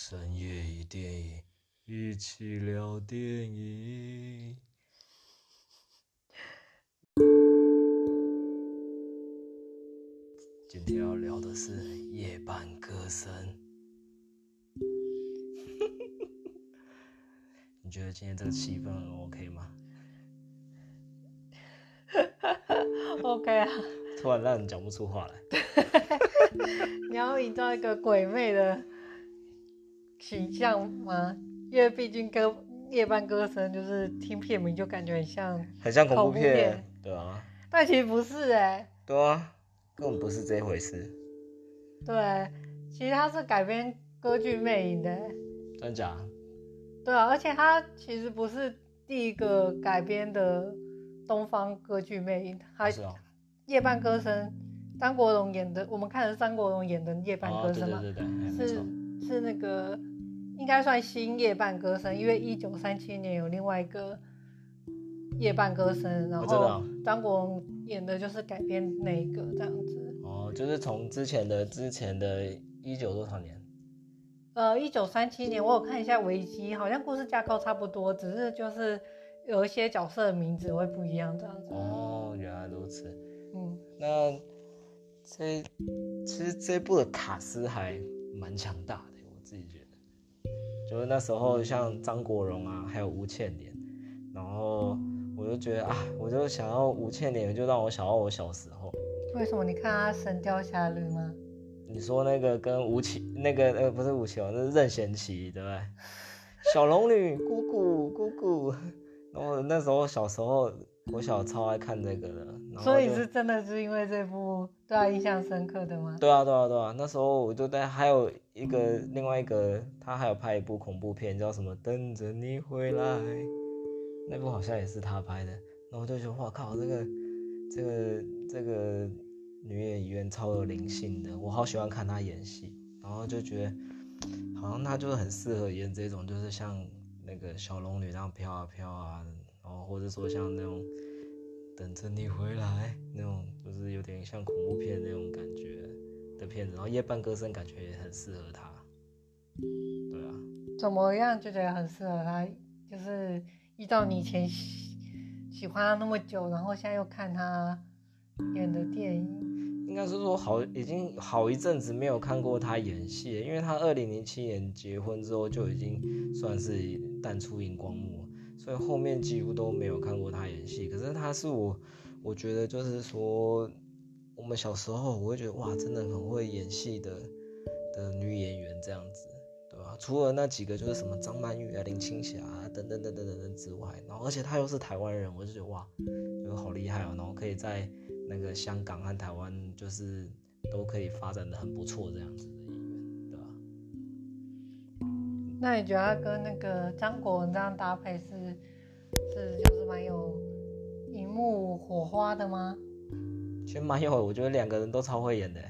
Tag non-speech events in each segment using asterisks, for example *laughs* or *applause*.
深夜一电影，一起聊电影。今天要聊的是夜半歌声。你觉得今天这个气氛很 OK 吗？*laughs* OK 啊。突然让人讲不出话来。*laughs* 你要营造一个鬼魅的形象吗？因为毕竟歌夜半歌声就是听片名就感觉很像很像恐怖片，对啊。但其实不是哎、欸。对啊，根本不是这回事。对，其实它是改编歌剧魅影的、欸。真假？对啊，而且它其实不是第一个改编的东方歌剧魅影，还是夜半歌声。张国荣演的，我们看的是张国荣演的《夜半歌声》嘛？对对对对，是是那个应该算新《夜半歌声》，因为一九三七年有另外一个《夜半歌声》，然后张国荣演的就是改编那一个这样子。哦，就是从之前的之前的一九多少年？呃，一九三七年，我有看一下维基，好像故事架构差不多，只是就是有一些角色的名字会不一样这样子。哦，原来如此。嗯，那。这其实这部的卡斯还蛮强大的，我自己觉得，就是那时候像张国荣啊，还有吴倩莲，然后我就觉得啊，我就想要吴倩莲，就让我想到我小时候。为什么？你看他《神雕侠侣》吗？你说那个跟吴奇，那个呃不是吴奇隆，那是任贤齐，对不对？*laughs* 小龙女，姑姑姑姑，然后那时候小时候。我小超爱看这个的，所以是真的是因为这部对他印象深刻的吗？对啊，对啊，对啊。那时候我就在，还有一个另外一个，他还有拍一部恐怖片，叫什么《等着你回来》，那部好像也是他拍的。然后我就觉得，哇靠，这个这个这个女演员超有灵性的，我好喜欢看她演戏。然后就觉得，好像她就很适合演这种，就是像那个小龙女那样飘啊飘啊。哦，或者说像那种等着你回来那种，就是有点像恐怖片那种感觉的片子，然后夜半歌声感觉也很适合他。对啊，怎么样就觉得很适合他？就是依照你以前喜喜欢他那么久，然后现在又看他演的电影，应该是说好已经好一阵子没有看过他演戏，因为他二零零七年结婚之后就已经算是淡出荧光幕。所以后面几乎都没有看过他演戏，可是他是我，我觉得就是说，我们小时候我会觉得哇，真的很会演戏的的女演员这样子，对吧？除了那几个就是什么张曼玉啊、林青霞啊等等等等等等之外，然后而且她又是台湾人，我就觉得哇，就好厉害哦，然后可以在那个香港和台湾就是都可以发展的很不错这样子对吧。那你觉得他跟那个张国荣这样搭配是是就是蛮有荧幕火花的吗？其实蛮有，我觉得两个人都超会演的，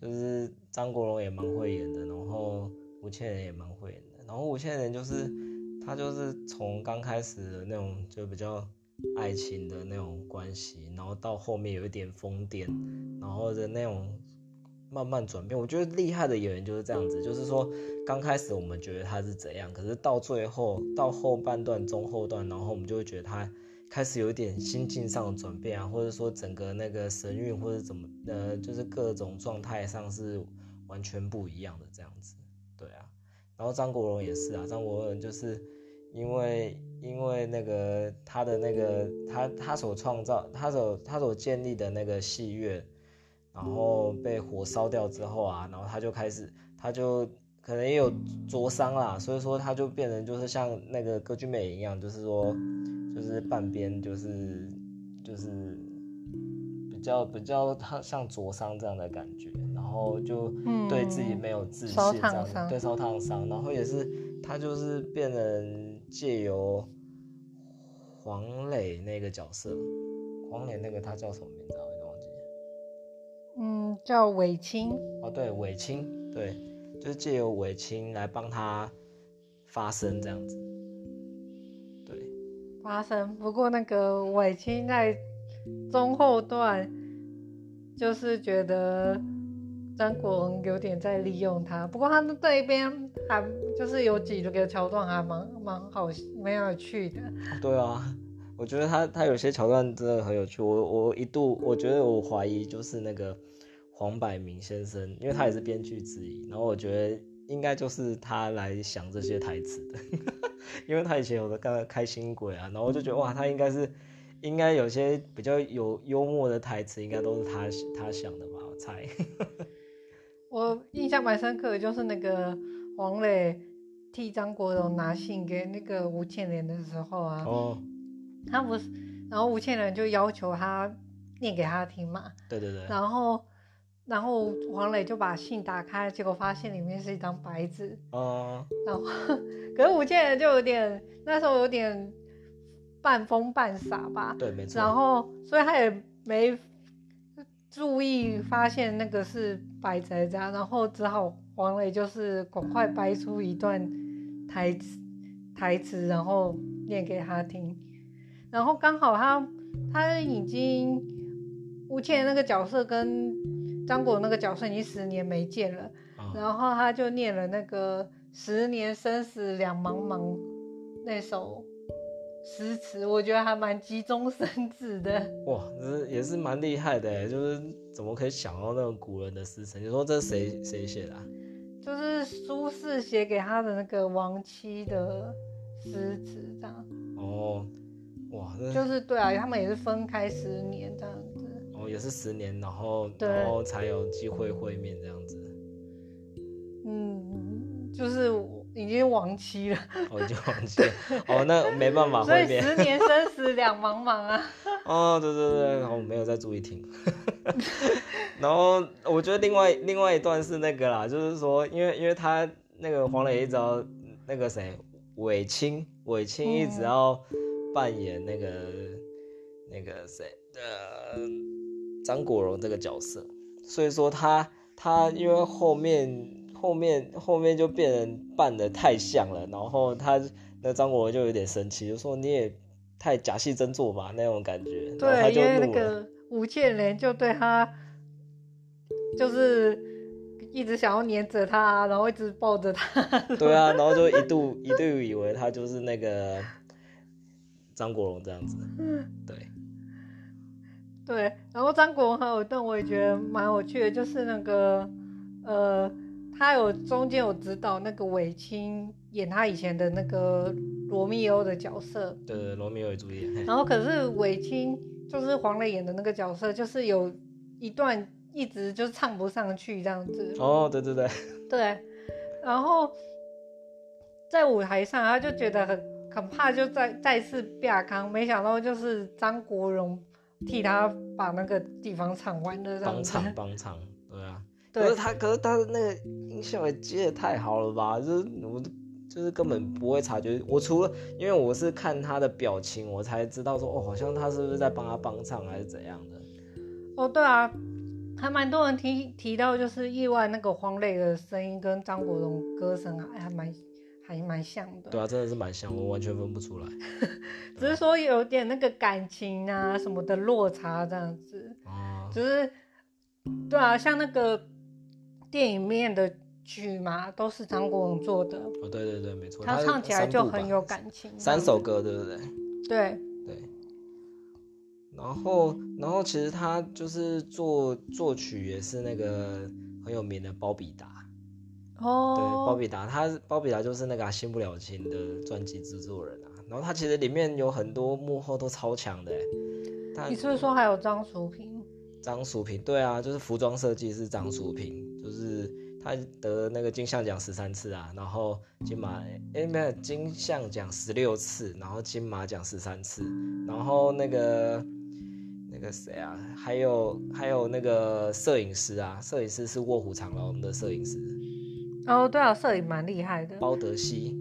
就是张国荣也蛮会演的，然后吴倩莲也蛮会演的。然后吴倩莲就是他就是从刚开始的那种就比较爱情的那种关系，然后到后面有一点疯癫，然后的那种。慢慢转变，我觉得厉害的演员就是这样子，就是说刚开始我们觉得他是怎样，可是到最后到后半段、中后段，然后我们就会觉得他开始有点心境上的转变啊，或者说整个那个神韵或者怎么呃，就是各种状态上是完全不一样的这样子，对啊。然后张国荣也是啊，张国荣就是因为因为那个他的那个他他所创造他所他所建立的那个戏院。然后被火烧掉之后啊，然后他就开始，他就可能也有灼伤啦，所以说他就变成就是像那个歌剧魅影一样，就是说，就是半边就是就是比较比较像灼伤这样的感觉，然后就对自己没有自信这样，嗯、对烧烫伤，然后也是他就是变成借由黄磊那个角色，黄磊那个他叫什么名字啊？嗯，叫韦青哦，对，韦青，对，就是借由韦青来帮他发声这样子，对，发声。不过那个韦青在中后段，就是觉得张国荣有点在利用他，不过他们这一边还就是有几个桥段还蛮蛮好，蛮有趣的。对啊，我觉得他他有些桥段真的很有趣。我我一度我觉得我怀疑就是那个黄百鸣先生，因为他也是编剧之一，然后我觉得应该就是他来想这些台词的，*laughs* 因为他以前有的开开心鬼啊，然后我就觉得哇，他应该是应该有些比较有幽默的台词，应该都是他他想的吧，我猜。*laughs* 我印象蛮深刻的，就是那个黄磊替张国荣拿信给那个吴倩莲的时候啊，哦，他不是，然后吴倩莲就要求他念给他听嘛，对对对，然后然后黄磊就把信打开，结果发现里面是一张白纸，哦，然后可是吴倩莲就有点那时候有点半疯半傻吧，对，没错，然后所以他也没。注意发现那个是白纸这样，然后只好黄磊就是赶快掰出一段台词台词，然后念给他听。然后刚好他他已经吴倩那个角色跟张国荣那个角色已经十年没见了，然后他就念了那个十年生死两茫茫那首。诗词我觉得还蛮急中生智的，哇，这也是蛮厉害的，就是怎么可以想到那种古人的诗词？你说这是谁谁写的啊？就是苏轼写给他的那个亡妻的诗词，这样。哦，哇，就是对啊，他们也是分开十年这样子。哦，也是十年，然后然后才有机会会面这样子。嗯，就是。已经亡妻了，我、哦、已经亡妻了，哦，那没办法，所以十年生死两茫茫啊。哦，对对对，然后我没有再注意听。*laughs* 然后我觉得另外另外一段是那个啦，就是说，因为因为他那个黄磊一直要那个谁，韦青，韦青一直要扮演那个、嗯、那个谁呃张国荣这个角色，所以说他他因为后面。后面后面就变成扮的太像了，然后他那张国荣就有点生气，就说你也太假戏真做吧那种感觉。对，因为那个吴倩莲就对他就是一直想要黏着他，然后一直抱着他。对啊，然后就一度一度以为他就是那个张国荣这样子。对对，然后张国荣还有一段我也觉得蛮有趣的，就是那个呃。他有中间有指导那个韦青演他以前的那个罗密欧的角色，对对，罗密欧与朱丽叶。*laughs* 然后可是韦青就是黄磊演的那个角色，就是有一段一直就唱不上去这样子。哦，对对对，对。然后在舞台上，他就觉得很很怕，就再再次变康，没想到就是张国荣替他把那个地方唱完的，帮唱帮唱，对啊。可是他，可是他的那个音效也接的太好了吧？就是我，就是根本不会察觉。我除了因为我是看他的表情，我才知道说，哦，好像他是不是在帮他帮唱还是怎样的？哦，对啊，还蛮多人提提到，就是意外那个黄磊的声音跟张国荣歌声还还蛮还蛮像的。对啊，真的是蛮像，我完全分不出来。*laughs* 只是说有点那个感情啊什么的落差这样子。哦。只是，对啊，像那个。电影面的曲嘛，都是张国荣做的。哦，对对对，没错。他唱起来就很有感情。三首歌，对不对？对对。然后，然后其实他就是作作曲也是那个很有名的包比达。哦。对，包比达，他包比达就是那个新不了情的专辑制作人啊。然后他其实里面有很多幕后都超强的。你是不是说还有张淑平？张淑平，对啊，就是服装设计是张淑平。就是他得那个金像奖十三次啊，然后金马哎没有金像奖十六次，然后金马奖十三次，然后那个那个谁啊，还有还有那个摄影师啊，摄影师是卧虎藏龙的摄影师。哦，对啊，摄影蛮厉害的。包德西。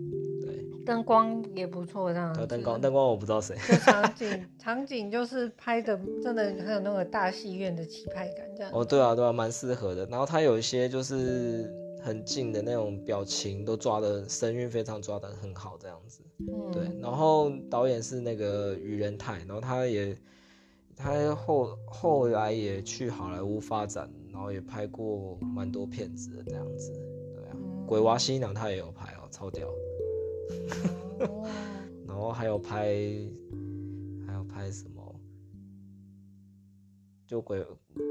灯光也不错，这样。灯光，灯光我不知道谁。场景，场景就是拍的，真的很有那个大戏院的气派感，这样。哦，对啊，对啊，蛮适合的。然后他有一些就是很近的那种表情，都抓的神韵非常抓的很好，这样子。嗯。对，然后导演是那个于仁泰，然后他也，他后后来也去好莱坞发展，然后也拍过蛮多片子的这样子，鬼娃新娘他也有拍哦，超屌。哦、*laughs* 然后还有拍，还有拍什么？就鬼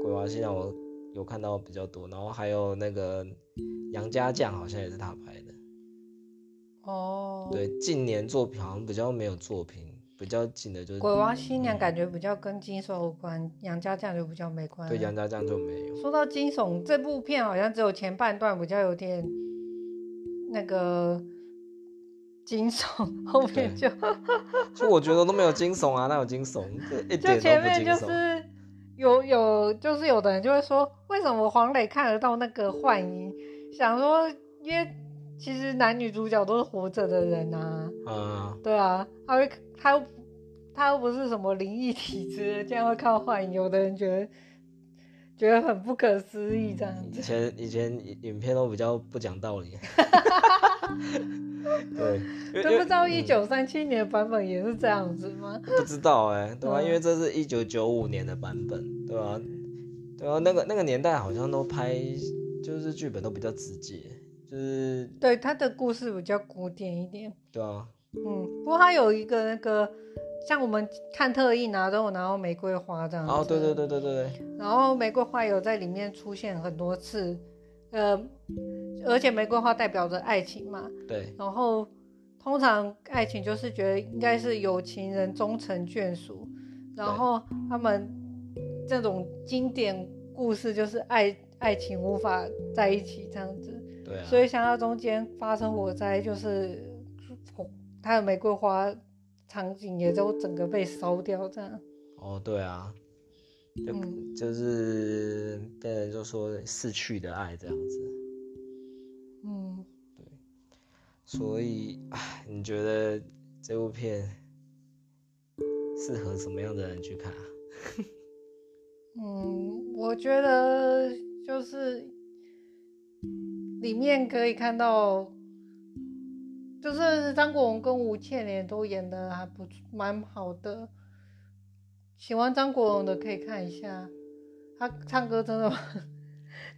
鬼娃新娘我有看到比较多，然后还有那个杨家将好像也是他拍的。哦。对，近年作品好像比较没有作品。比较近的就是《鬼娃新娘》，感觉比较跟惊悚有关，嗯《杨家将》就比较没关。对，《杨家将》就没有。说到惊悚，这部片好像只有前半段比较有点那个惊悚，后面就 *laughs* 就我觉得都没有惊悚啊，那有惊悚。就前面就是有有，就是有的人就会说，为什么黄磊看得到那个幻影？想说，因为其实男女主角都是活着的人啊。嗯。对啊，他会。他又他又不是什么灵异体质，这样会靠幻影。有的人觉得觉得很不可思议，这样子。以前以前影片都比较不讲道理。*laughs* 对，都不知道一九三七年的版本也是这样子吗？不知道哎、欸，对吧、啊？因为这是一九九五年的版本，对吧、啊？对啊，那个那个年代好像都拍，就是剧本都比较直接，就是对他的故事比较古典一点。对啊。嗯，不过他有一个那个，像我们看特意拿，都有拿到玫瑰花这样子。哦，对对对对对对。然后玫瑰花有在里面出现很多次，呃，而且玫瑰花代表着爱情嘛。对。然后通常爱情就是觉得应该是有情人终成眷属，然后他们这种经典故事就是爱爱情无法在一起这样子。对啊。所以想到中间发生火灾就是。他的玫瑰花场景也都整个被烧掉，这样。哦，对啊，就、嗯、就是被人就说逝去的爱这样子。嗯，对。所以，哎，你觉得这部片适合什么样的人去看啊？嗯，我觉得就是里面可以看到。就是张国荣跟吴倩莲都演的还不蛮好的，喜欢张国荣的可以看一下，他唱歌真的蛮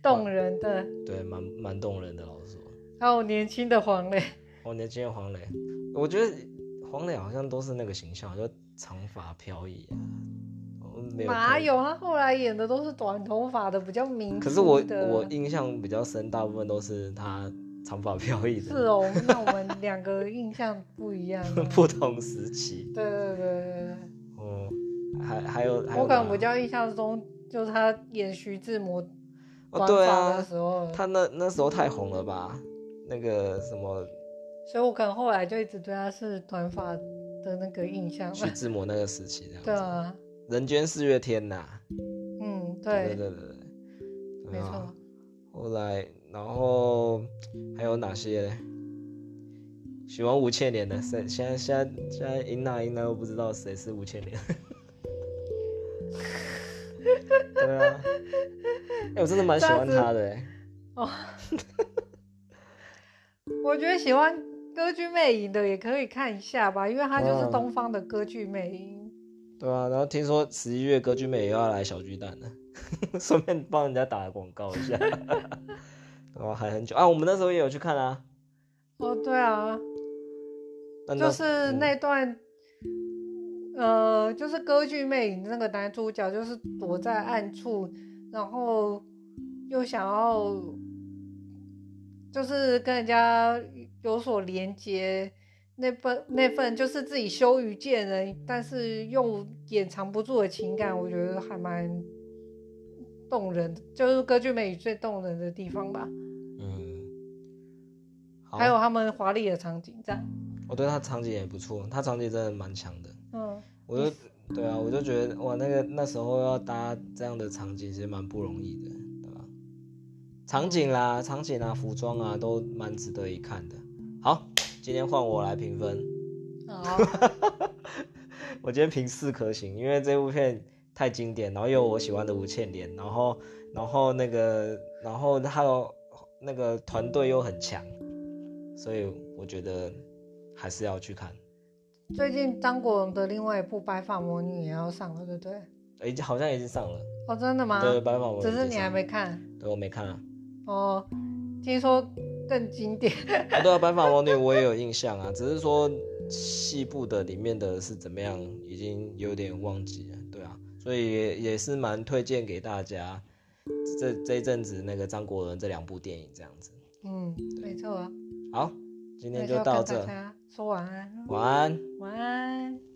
动人的，对，蛮蛮动人的，老实说。还有年轻的黄磊，哦，年轻的黄磊，我觉得黄磊好像都是那个形象，就长发飘逸啊，没有。哪有？他后来演的都是短头发的，比较明。可是我我印象比较深，大部分都是他。长发飘逸的是哦，那我们两个印象不一样，*laughs* 不同时期。对对对对哦，还还有，还有我可能比较印象中就是他演徐志摩短发的时候，哦啊、他那那时候太红了吧？那个什么，所以我可能后来就一直对他是短发的那个印象。徐志摩那个时期。对啊，人间四月天呐。嗯，对对对对对，没错。后来。然后还有哪些呢？喜欢吴倩莲的，现现在现在现在英娜英娜都不知道谁是吴倩莲。*laughs* 对啊，哎、欸，我真的蛮喜欢她的。*laughs* 我觉得喜欢歌剧魅影的也可以看一下吧，因为她就是东方的歌剧魅影。对啊，然后听说十一月歌剧魅影又要来小巨蛋了，*laughs* 顺便帮人家打个广告一下。哦，还很久啊！我们那时候也有去看啊。哦，对啊，就是那段，嗯、呃，就是歌剧魅影那个男主角，就是躲在暗处，然后又想要，就是跟人家有所连接，那份那份就是自己羞于见人，但是又掩藏不住的情感，我觉得还蛮动人，就是歌剧魅影最动人的地方吧。嗯还有他们华丽的场景，这样。我对他场景也不错，他场景真的蛮强的。嗯，我就对啊，我就觉得哇，那个那时候要搭这样的场景其实蛮不容易的，对吧？场景啦，场景啊，服装啊，都蛮值得一看的。好，今天换我来评分。好，*laughs* 我今天评四颗星，因为这部片太经典，然后又有我喜欢的吴倩莲，然后然后那个然后还有那个团队又很强。所以我觉得还是要去看。最近张国荣的另外一部《白发魔女》也要上了，对不对？已经好像已经上了。哦，真的吗？对，白发魔女。只是你还没看。对，我没看啊。哦，听说更经典。*laughs* 哦、对啊，白发魔女我也有印象啊，只是说细部的里面的是怎么样，已经有点忘记了。所以也也是蛮推荐给大家。这这一阵子那个张国荣这两部电影这样子。嗯，没错。好，今天就到这。说晚安晚安。晚安。